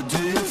do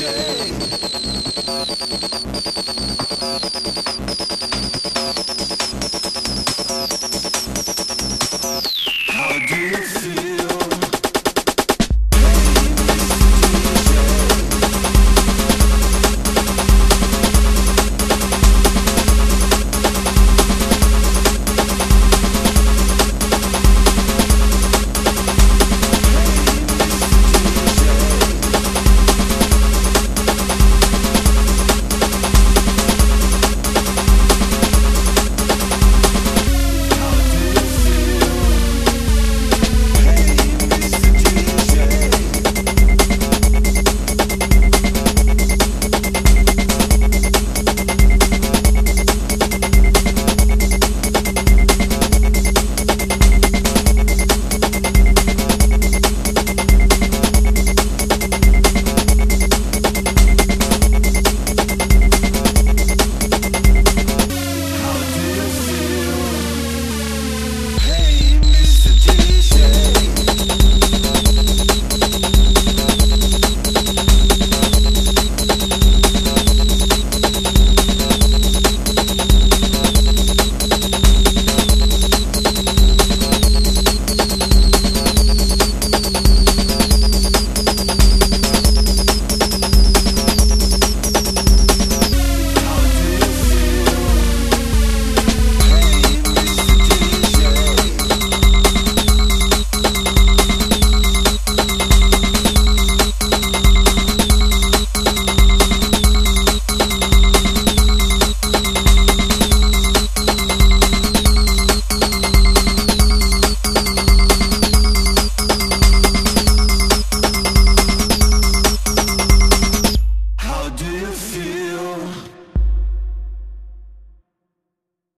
How do you feel?